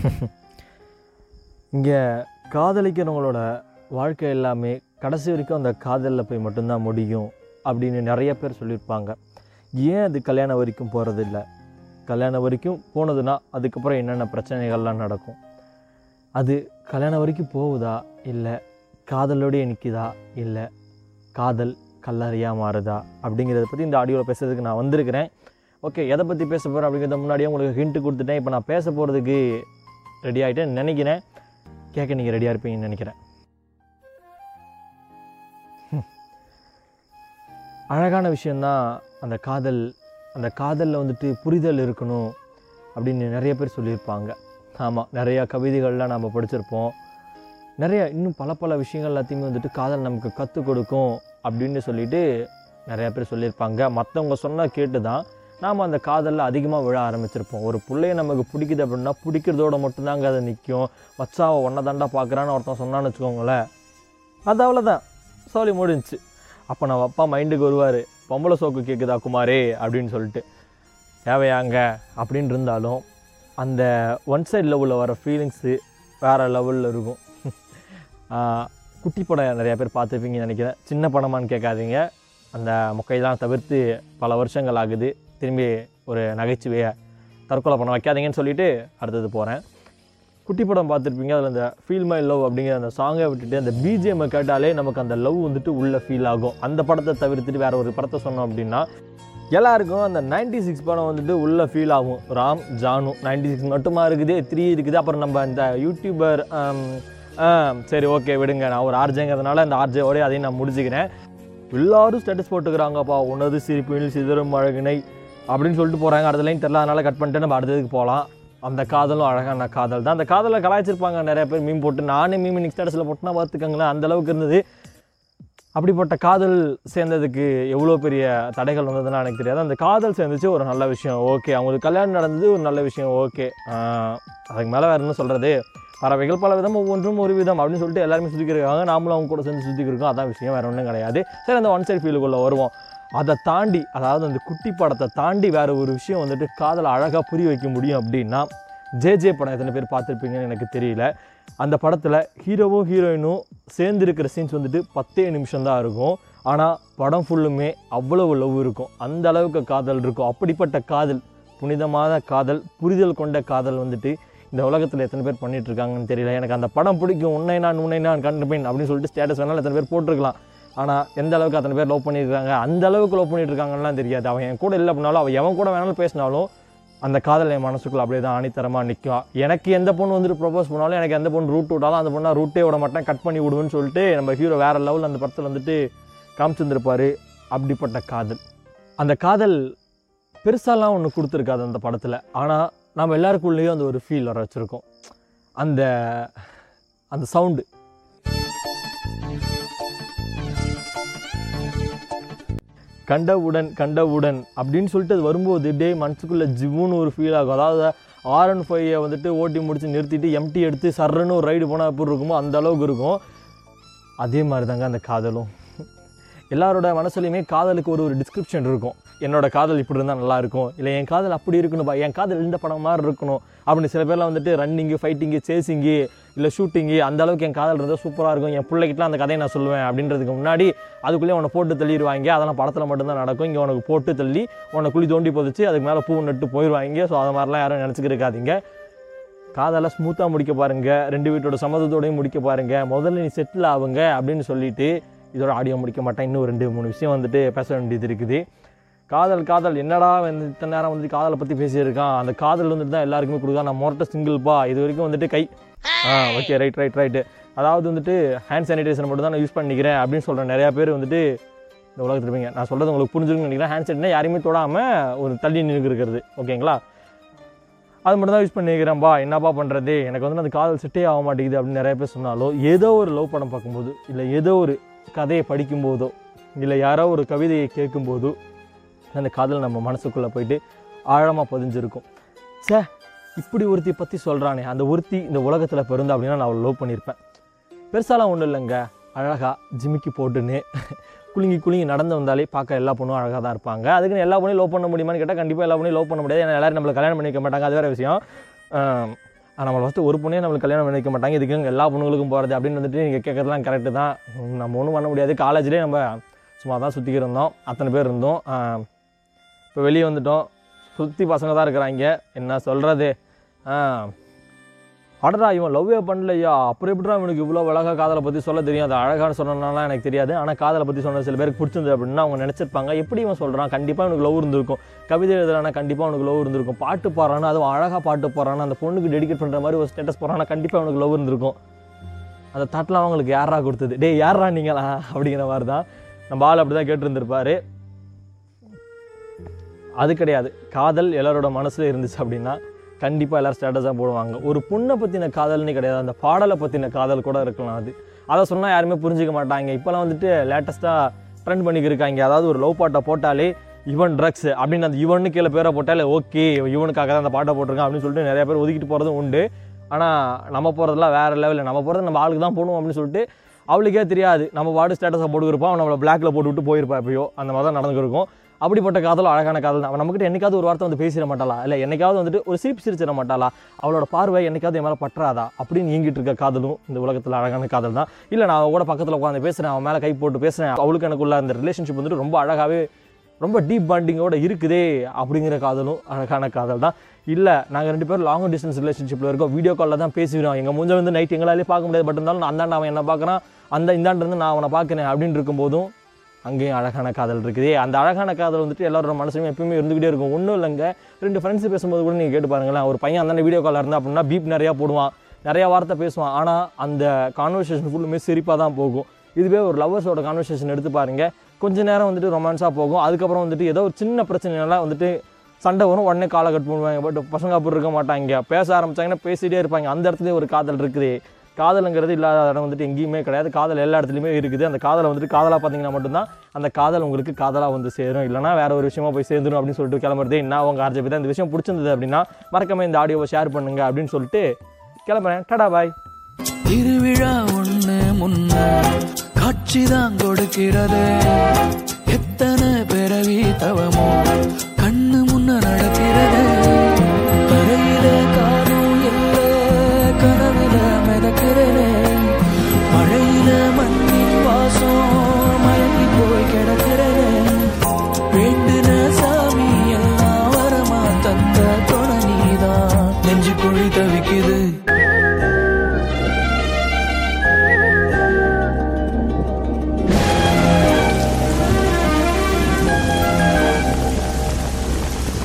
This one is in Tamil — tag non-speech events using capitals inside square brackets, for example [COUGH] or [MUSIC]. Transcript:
[LAUGHS] இங்கே காதலிக்கிறவங்களோட வாழ்க்கை எல்லாமே கடைசி வரைக்கும் அந்த காதலில் போய் மட்டும்தான் முடியும் அப்படின்னு நிறைய பேர் சொல்லியிருப்பாங்க. ஏன் அது கல்யாணம் வரைக்கும் போகிறதில்ல கல்யாணம் வரைக்கும் போனதுன்னா அதுக்கப்புறம் என்னென்ன பிரச்சனைகள்லாம் நடக்கும்? அது கல்யாணம் வரைக்கும் போகுதா? இல்லை காதலோடைய நிற்குதா இல்லை காதல் கல்லறையாக மாறுதா? அப்படிங்கிறத பற்றி இந்த ஆடியோவில் பேசுறதுக்கு நான் வந்திருக்கிறேன். ஓகே எதை பற்றி பேச போகிறேன் அப்படிங்கிறத முன்னாடியே உங்களுக்கு ஹிண்ட்டு கொடுத்துட்டேன். இப்போ நான் பேச போகிறதுக்கு ரெடி ஆகிட்டேன் நினைக்கிறேன். கேட்க நீங்கள் ரெடியாக இருப்பீங்கன்னு நினைக்கிறேன். அழகான விஷயந்தான் அந்த காதல் அந்த காதலில் வந்துட்டு புரிதல் இருக்கணும் அப்படின்னு நிறைய பேர் சொல்லியிருப்பாங்க. ஆமாம் நிறையா கவிதைகள்லாம் நம்ம படிச்சிருப்போம். நிறையா இன்னும் பல பல விஷயங்கள் எல்லாத்தையுமே வந்துட்டு காதல் நமக்கு கற்றுக் கொடுக்கும் அப்படின்னு சொல்லிட்டு நிறையா பேர் சொல்லியிருப்பாங்க. மற்றவங்க சொன்னால் கேட்டு தான் நாம் அந்த காதலில் அதிகமாக விழ ஆரம்பிச்சிருப்போம். ஒரு பிள்ளைய நமக்கு பிடிக்குது அப்படின்னா பிடிக்கிறதோட மட்டும்தாங்க அதை நிற்கும் வச்சாவை ஒன்றை தாண்டா பார்க்குறான்னு ஒருத்தன் சொன்னான்னு வச்சுக்கோங்களேன். அது அவ்வளோதான் சோழி முடிஞ்சிச்சு. அப்போ நம்ம அப்பா மைண்டுக்கு வருவார். பொம்பளை சோக்கு கேட்குதா குமாரே? அப்படின்னு சொல்லிட்டு. தேவையாங்க? அப்படின்னு இருந்தாலும் அந்த ஒன் சைடு லெவலில் வர ஃபீலிங்ஸு வேறு லெவலில் இருக்கும். குட்டி படம் நிறையா பேர் பார்த்துருப்பீங்கன்னு நினைக்கிறேன். சின்ன படமான்னு கேட்காதீங்க. அந்த முக்கையெல்லாம் தவிர்த்து பல வருஷங்கள் ஆகுது. திரும்பி ஒரு நகைச்சுவையை தற்கொலை பண்ண வைக்காதீங்கன்னு சொல்லிவிட்டு அடுத்தது போகிறேன் குட்டி படம் பார்த்துருப்பீங்க அதில் அந்த ஃபீல் மை லவ் அப்படிங்கிற அந்த சாங்கை விட்டுட்டு அந்த பிஜிஎம்மை கேட்டாலே நமக்கு அந்த லவ் வந்துட்டு உள்ளே ஃபீல் ஆகும். அந்த படத்தை தவிர்த்துட்டு வேறு ஒரு படத்தை சொன்னோம் அப்படின்னா எல்லாருக்கும் அந்த 96 சிக்ஸ் படம் வந்துட்டு உள்ளே ஃபீல் ஆகும். ராம் ஜானு 96 சிக்ஸ் மட்டுமா இருக்குது த்ரீ இருக்குது. அப்புறம் நம்ம இந்த யூடியூபர் um, um, சரி ஓகே விடுங்க. நான் ஒரு ஆர்ஜேங்கிறதுனால அந்த ஆர்ஜேவோடய அதையும் நான் முடிச்சுக்கிறேன். எல்லாரும் ஸ்டேட்டஸ் போட்டுக்கிறாங்கப்பா. உனது சிரிப்பில் சிதறும் அழகினை. அப்படின்னு சொல்லிட்டு போகிறாங்க அடுத்த லைன் தெரில அதனால் கட் பண்ணிட்டு நம்ம அடுத்ததுக்கு போகலாம் அந்த காதலும் அழகான காதல் தான். அந்த காதலை கலாய்ச்சிருப்பாங்க நிறைய பேர் மீன் போட்டு. நானே மீன் இன்னைக்கு ஸ்டேட்டஸில் போட்டுனா பார்த்துக்கங்களேன். அந்த அளவுக்கு இருந்தது. அப்படிப்பட்ட காதல் சேர்ந்ததுக்கு எவ்வளோ பெரிய தடைகள் வந்ததுன்னு எனக்கு தெரியாது. அந்த காதல் சேர்ந்துச்சு ஒரு நல்ல விஷயம். ஓகே அவங்களுக்கு கல்யாணம் நடந்தது ஒரு நல்ல விஷயம். ஓகே அதுக்கு மேலே வேறு என்ன சொல்கிறது பறவைகள் பல விதம் ஒவ்வொன்றும் ஒரு விதம் அப்படின்னு சொல்லிட்டு எல்லாருமே சுற்றிக்கிருக்காங்க நாமளும் அவங்க கூட சேர்ந்து சுற்றிக்கிருக்கோம் அதான் விஷயம். வேறு ஒன்றும் கிடையாது. சரி அந்த ஒன் சைட் ஃபீலுக்குள்ளே வருவோம். அதை தாண்டி அதாவது அந்த குட்டி படத்தை தாண்டி வேறு ஒரு விஷயம் வந்துட்டு காதலை அழகாக புரிய வைக்க முடியும் அப்படின்னா ஜே ஜே படம் எத்தனை பேர் பார்த்துருப்பீங்கன்னு எனக்கு தெரியல. அந்த படத்தில் ஹீரோவும் ஹீரோயினும் சேர்ந்து இருக்கிற சீன்ஸ் வந்துட்டு பத்தே நிமிஷம் தான் இருக்கும். ஆனால் படம் ஃபுல்லுமே அவ்வளவு லவ் இருக்கும். அந்த அளவுக்கு காதல் இருக்கும். அப்படிப்பட்ட காதல் புனிதமான காதல் புரிதல் கொண்ட காதல் வந்துட்டு இந்த உலகத்தில் எத்தனை பேர் பண்ணிட்டு இருக்காங்கன்னு தெரியல. எனக்கு அந்த படம் பிடிக்கும். உன்னை நான் உன்னை நான் கண்டுபேன் அப்படின்னு சொல்லிட்டு ஸ்டேட்டஸ் வேணாலும் எத்தனை பேர் போட்டிருக்கலாம். ஆனால் எந்த அளவுக்கு அத்தனை பேர் லவ் பண்ணியிருக்காங்க அந்த அளவுக்கு லவ் பண்ணிட்டு இருக்காங்கலாம் தெரியாது. அவன் என் கூட இல்லை அப்படின்னாலும் அவன் எவன் கூட வேணாலும் பேசினாலும் அந்த காதல் என் மனசுக்குள்ள அப்படியே தான் ஆணித்தரமாக நிற்கும் எனக்கு எந்த பொண்ணு வந்துட்டு ப்ரொபோஸ் பண்ணாலும் எனக்கு எந்த பொண்ணு ரூட் விட்டாலும் அந்த பொண்ணை ரூட்டே விட மாட்டேன் கட் பண்ணி விடுவேன்னு சொல்லிட்டு நம்ம ஹீரோ வேறு லெவலில் அந்த படத்தில் வந்துட்டு காமிச்சிருந்துருப்பார். அப்படிப்பட்ட காதல். அந்த காதல் பெருசாலாம் ஒன்று கொடுத்துருக்காது அந்த படத்தில். ஆனால் நம்ம எல்லாருக்குள்ளேயும் அந்த ஒரு ஃபீல் வர வச்சுருக்கோம். அந்த அந்த சவுண்டு கண்டவுடன் கண்டவுடன் அப்படின்னு சொல்லிட்டு அது வரும்போது இப்படியே மனசுக்குள்ளே ஜிவ்வுன்னு ஒரு ஃபீல் ஆகும். அதாவது ஆர் அண்ட் ஃபைவை வந்துட்டு ஓட்டி முடிச்சு நிறுத்திட்டு எம்டி எடுத்து சர்றன்னு ஒரு ரைடு போனால் எப்படி இருக்குமோ அந்த அளவுக்கு இருக்கும். அதே மாதிரி தாங்க அந்த காதலும். எல்லாரோட மனசுலையுமே காதலுக்கு ஒரு ஒரு டிஸ்கிரிப்ஷன் இருக்கும். என்னோடய காதல் இப்படி இருந்தால் நல்லாயிருக்கும். இல்லை என் காதல் அப்படி இருக்கணும்பா என் காதல் இந்த படம் மாதிரி இருக்கணும் அப்படின்னு சில பேர்லாம் வந்துட்டு ரன்னிங்கு ஃபைட்டிங்கு சேசிங்கு இல்லை ஷூட்டிங்கு அந்த அளவுக்கு என் காதல் இருந்தால் சூப்பராக இருக்கும். என் பிள்ளைகிட்டலாம் அந்த கதையை நான் சொல்லுவேன் அப்படின்றதுக்கு முன்னாடி அதுக்குள்ளேயே உன்னை போட்டு தள்ளிடுவாங்க. அதெல்லாம் படத்தில் மட்டும்தான் நடக்கும். இங்கே உனக்கு போட்டு தள்ளி உன்னை குழி தோண்டி புதைச்சி அதுக்கு மேலே பூ நட்டு போயிடுவாங்க. ஸோ அதை மாதிரிலாம் யாரும் நினச்சிக்கிட்டு இருக்காதீங்க. காதலை ஸ்மூத்தாக முடிக்க பாருங்கள் ரெண்டு வீட்டோட சம்மதத்தோடையும் முடிக்க பாருங்கள் முதல்ல நீ செட்டில் ஆகுங்க அப்படின்னு சொல்லிட்டு இதோட ஆடியோ முடிக்க மாட்டேன். இன்னும் ரெண்டு மூணு விஷயம் வந்துட்டு பேச வேண்டியது இருக்குது. காதல் காதல். என்னடா வந்து இத்தனை நேரம் வந்துட்டு காதலை பற்றி பேசியிருக்கான்? அந்த காதல் வந்துட்டு தான் எல்லாருக்குமே கொடுக்கா நான் மொரட்ட சிங்கிள்ப்பா இது வரைக்கும் வந்துட்டு கை ஆ ஓகே ரைட் ரைட் ரைட்டு அதாவது வந்துட்டு ஹேண்ட் சானிடைசர் மட்டும் தான் நான் யூஸ் பண்ணிக்கிறேன் அப்படின்னு சொல்கிற நிறையா பேர் வந்துட்டு இந்த உலகத்தில் இருப்பீங்க. நான் சொல்கிறது உங்களுக்கு புரிஞ்சுருக்குன்னு நினைக்கிறேன். ஹேண்ட் செட்னா யாரையுமே தொடாமல் ஒரு தள்ளி நின்று இருக்கிறது. ஓகேங்களா அது மட்டும் தான் யூஸ் பண்ணிக்கிறேன்பா என்னப்பா பண்ணுறது எனக்கு வந்து அந்த காதல் செட்டே ஆக மாட்டேங்குது அப்படின்னு நிறைய பேர் சொன்னாலோ ஏதோ ஒரு லவ் படம் பார்க்கும்போது இல்லை ஏதோ ஒரு கதையை படிக்கும்போதோ இல்லை யாரோ ஒரு கவிதையை கேட்கும்போதோ அந்த காதல் நம்ம மனசுக்குள்ளே போயிட்டு ஆழமாக பதிஞ்சிருக்கும். சே இப்படி ஒருத்தி பற்றி சொல்கிறானே அந்த ஒருத்தி இந்த உலகத்தில் பிறந்தா அப்படின்னா நான் அவளை லவ் பண்ணியிருப்பேன். பெருசாலாம் ஒன்றும் இல்லைங்க. அழகாக ஜிமிக்கி போட்டுன்னு குலுங்கி குலுங்கி நடந்து வந்தாலே பார்க்க எல்லா பொண்ணும் அழகாக தான் இருப்பாங்க. அதுக்குன்னு எல்லா பொண்ணையும் லவ் பண்ண முடியுமான்னு கேட்டால் கண்டிப்பாக எல்லா பொண்ணையும் லவ் பண்ண முடியாது. ஏன்னா எல்லோரும் நம்மளை கல்யாணம் பண்ணிக்க மாட்டாங்க. அது வேறு விஷயம். ஆம், நம்ம ஃபஸ்ட்டு ஒரு பொண்ணையும் நம்மளுக்கு கல்யாணம் பண்ணிக்க மாட்டாங்க. இதுக்கு எல்லா பொண்ணுங்களுக்கும் போகிறது அப்படின்னு வந்துட்டு நீங்கள் கேட்குறதுலாம் கரெக்டு தான். நம்ம ஒன்றும் பண்ண முடியாது. காலேஜ்லேயே நம்ம சும்மா தான் சுற்றிக்கிருந்தோம் அத்தனை பேர் இருந்தோம். இப்போ வெளியே வந்துட்டோம். சுற்றி பசங்க தான் இருக்கிறாங்க. என்ன சொல்கிறது அடடா இவன் லவ்வே பண்ணலையா? அப்புறம் எப்படிடா இவனுக்கு இவ்வளோ அழகாக காதலை பற்றி சொல்ல தெரியும்? அது அழகான சொன்னனால எனக்கு தெரியாது. ஆனால் காதலை பற்றி சொன்ன சில பேருக்கு பிடிச்சிருந்தது அப்படின்னா அவங்க நினச்சிருப்பாங்க. எப்படி இவன் சொல்கிறான் கண்டிப்பாக இவனுக்கு லவ் இருந்திருக்கும். கவிதை எழுதுறானா கண்டிப்பாக அவனுக்கு லவ் இருந்திருக்கும். பாட்டு பாடுறானா அதுவும் அழகாக பாட்டு போடுறானா அந்த பொண்ணுக்கு டெடிகேட் பண்ணுற மாதிரி ஒரு ஸ்டேட்டஸ் போடுறானா கண்டிப்பாக அவனுக்கு லவ் இருந்திருக்கும். அந்த தட்டெலாம் அவங்களுக்கு யாரா கொடுத்தது? டே யாரா நீங்களா? அப்படிங்கிற மாதிரி தான் நம்ம ஆள் அப்படி தான் கேட்டிருந்திருப்பாரு. அது கிடையாது. காதல் எல்லாரோட மனசில் இருந்துச்சு அப்படின்னா கண்டிப்பாக எல்லோரும் ஸ்டேட்டஸாக போடுவாங்க. ஒரு பொண்ணை பற்றின காதல்னு கிடையாது. அந்த பாடலை பற்றின காதல் கூட இருக்கலாம் அது. அதை சொன்னால் யாருமே புரிஞ்சுக்க மாட்டாங்க. இப்போலாம் வந்துட்டு லேட்டஸ்ட்டாக ட்ரெண்ட் பண்ணிக்கிருக்காங்க. அதாவது ஒரு லவ் பாட்டை போட்டாலே இவன் ட்ரக்ஸ் அப்படின்னு அந்த இவனு கீழே பேரை போட்டாலே ஓகே இவனுக்காக தான் அந்த பாட்டை போட்டிருக்கான் அப்படின்னு சொல்லிட்டு நிறைய பேர் ஒதுக்கிட்டு போகிறதும் உண்டு. ஆனால் நம்ம போகிறதுலாம் வேறு லெவலில் நம்ம போகிறது நம்ம ஆளுக்கு தான் போகணும் அப்படின்னு சொல்லிட்டு அவளுக்கே தெரியாது. நம்ம வார்டு ஸ்டேட்டஸை போட்டுக்கிருப்போம் அவன் நம்மளை பிளாக்ல போட்டு விட்டு போயிருப்பா எப்பயோ. அந்த மாதிரி தான் நடந்துருக்கும் அப்படிப்பட்ட காதலும் அழகான காதல் தான் நம்மக்கிட்ட நம்மகிட்ட என்னைக்காவது ஒரு வார்த்தை வந்து பேசிட மாட்டாளா? இல்லை என்னைக்காவது வந்துட்டு ஒரு சிரிப்பு சிரிச்சிட மாட்டாளா? அவளோட பார்வை என்னைக்காவது என் மேலே பற்றாதா? அப்படின்னு இயங்கிட்டு இருக்க காதலும் இந்த உலகத்தில் அழகான காதல் தான். இல்லை நான் அவன் கூட பக்கத்தில் உட்காந்து பேசுகிறேன் அவன் மேலே கை போட்டு பேசுகிறேன் அவளுக்கு எனக்குள்ள அந்த ரிலேஷன்ஷிப் வந்துட்டு ரொம்ப அழகாகவே ரொம்ப டீப் பாண்டிங்கோட இருக்குதே அப்படிங்கிற காதலும் அழகான காதல் தான். இல்லை நாங்கள் ரெண்டு பேரும் லாங் டிஸ்டன்ஸ் ரிலேஷன்ஷிப்பில் இருக்கோம். வீடியோ காலில் தான் பேசிடுவோம் எங்கள் மூஞ்ச வந்து நைட் எங்களாலே பார்க்க முடியாது. பட் இருந்தாலும் நான் அந்தாண்ட அவன் என்ன பார்க்குறான். அந்த இந்தாண்டிருந்து நான் அவனை பார்க்குறேன் அப்படின்னு இருக்கும்போதும் அங்கேயும் அழகான காதல் இருக்குது. அந்த அழகான காதல் வந்துட்டு எல்லாரோட மனசுலையும் எப்பயுமே இருந்துகிட்டே இருக்கும். ஒன்றும் இல்லைங்க. ரெண்டு ஃப்ரெண்ட்ஸ் பேசும்போது கூட நீங்கள் கேட்டு பாருங்களேன். ஒரு பையன் அந்த வீடியோ காலில் இருந்தால் அப்படின்னா பீப் நிறையா போடுவான். நிறையா வார்த்தை பேசுவான். ஆனால் அந்த கான்வர்சேஷன் ஃபுல்லுமே சிரிப்பாக தான் போகும். இதுவே ஒரு லவ்வர்ஸோட கான்வர்சேஷன் எடுத்து பாருங்க. கொஞ்ச நேரம் வந்துட்டு ரொமான்ஸாக போகும். அதுக்கப்புறம் வந்துட்டு ஏதோ ஒரு சின்ன பிரச்சனைலாம் வந்துட்டு சண்டை வரும். உடனே காலை கட் பண்ணுவாங்க. பட் பசங்க அப்படி இருக்க மாட்டாங்க. பேச ஆரம்பிச்சாங்கன்னா பேசிகிட்டே இருப்பாங்க. அந்த இடத்துல ஒரு காதல் இருக்குது. காதலுங்கிறது இல்லாத இடம் வந்துட்டு எங்கேயுமே கிடையாது. காதல் எல்லா இடத்துலையுமே இருக்குது. அந்த காதலை வந்துட்டு காதலாக பார்த்தீங்கன்னா மட்டும்தான் அந்த காதல் உங்களுக்கு காதலாக வந்து சேரும். இல்லைனா வேறு ஒரு விஷயமா போய் சேர்ந்துடும் அப்படின்னு சொல்லிட்டு கிளம்புறது என்ன உங்கள் ஆர்ஜபி தான். இந்த விஷயம் பிடிச்சிருந்தது அப்படின்னா மறக்காம இந்த ஆடியோவை ஷேர் பண்ணுங்க அப்படின்னு சொல்லிட்டு கிளம்புறேன். டடா பாய் திருவிழா ஒண்ணு முன்ன காட்சிதான் கொடுக்கிறது. எத்தனை பிறவி தவமோ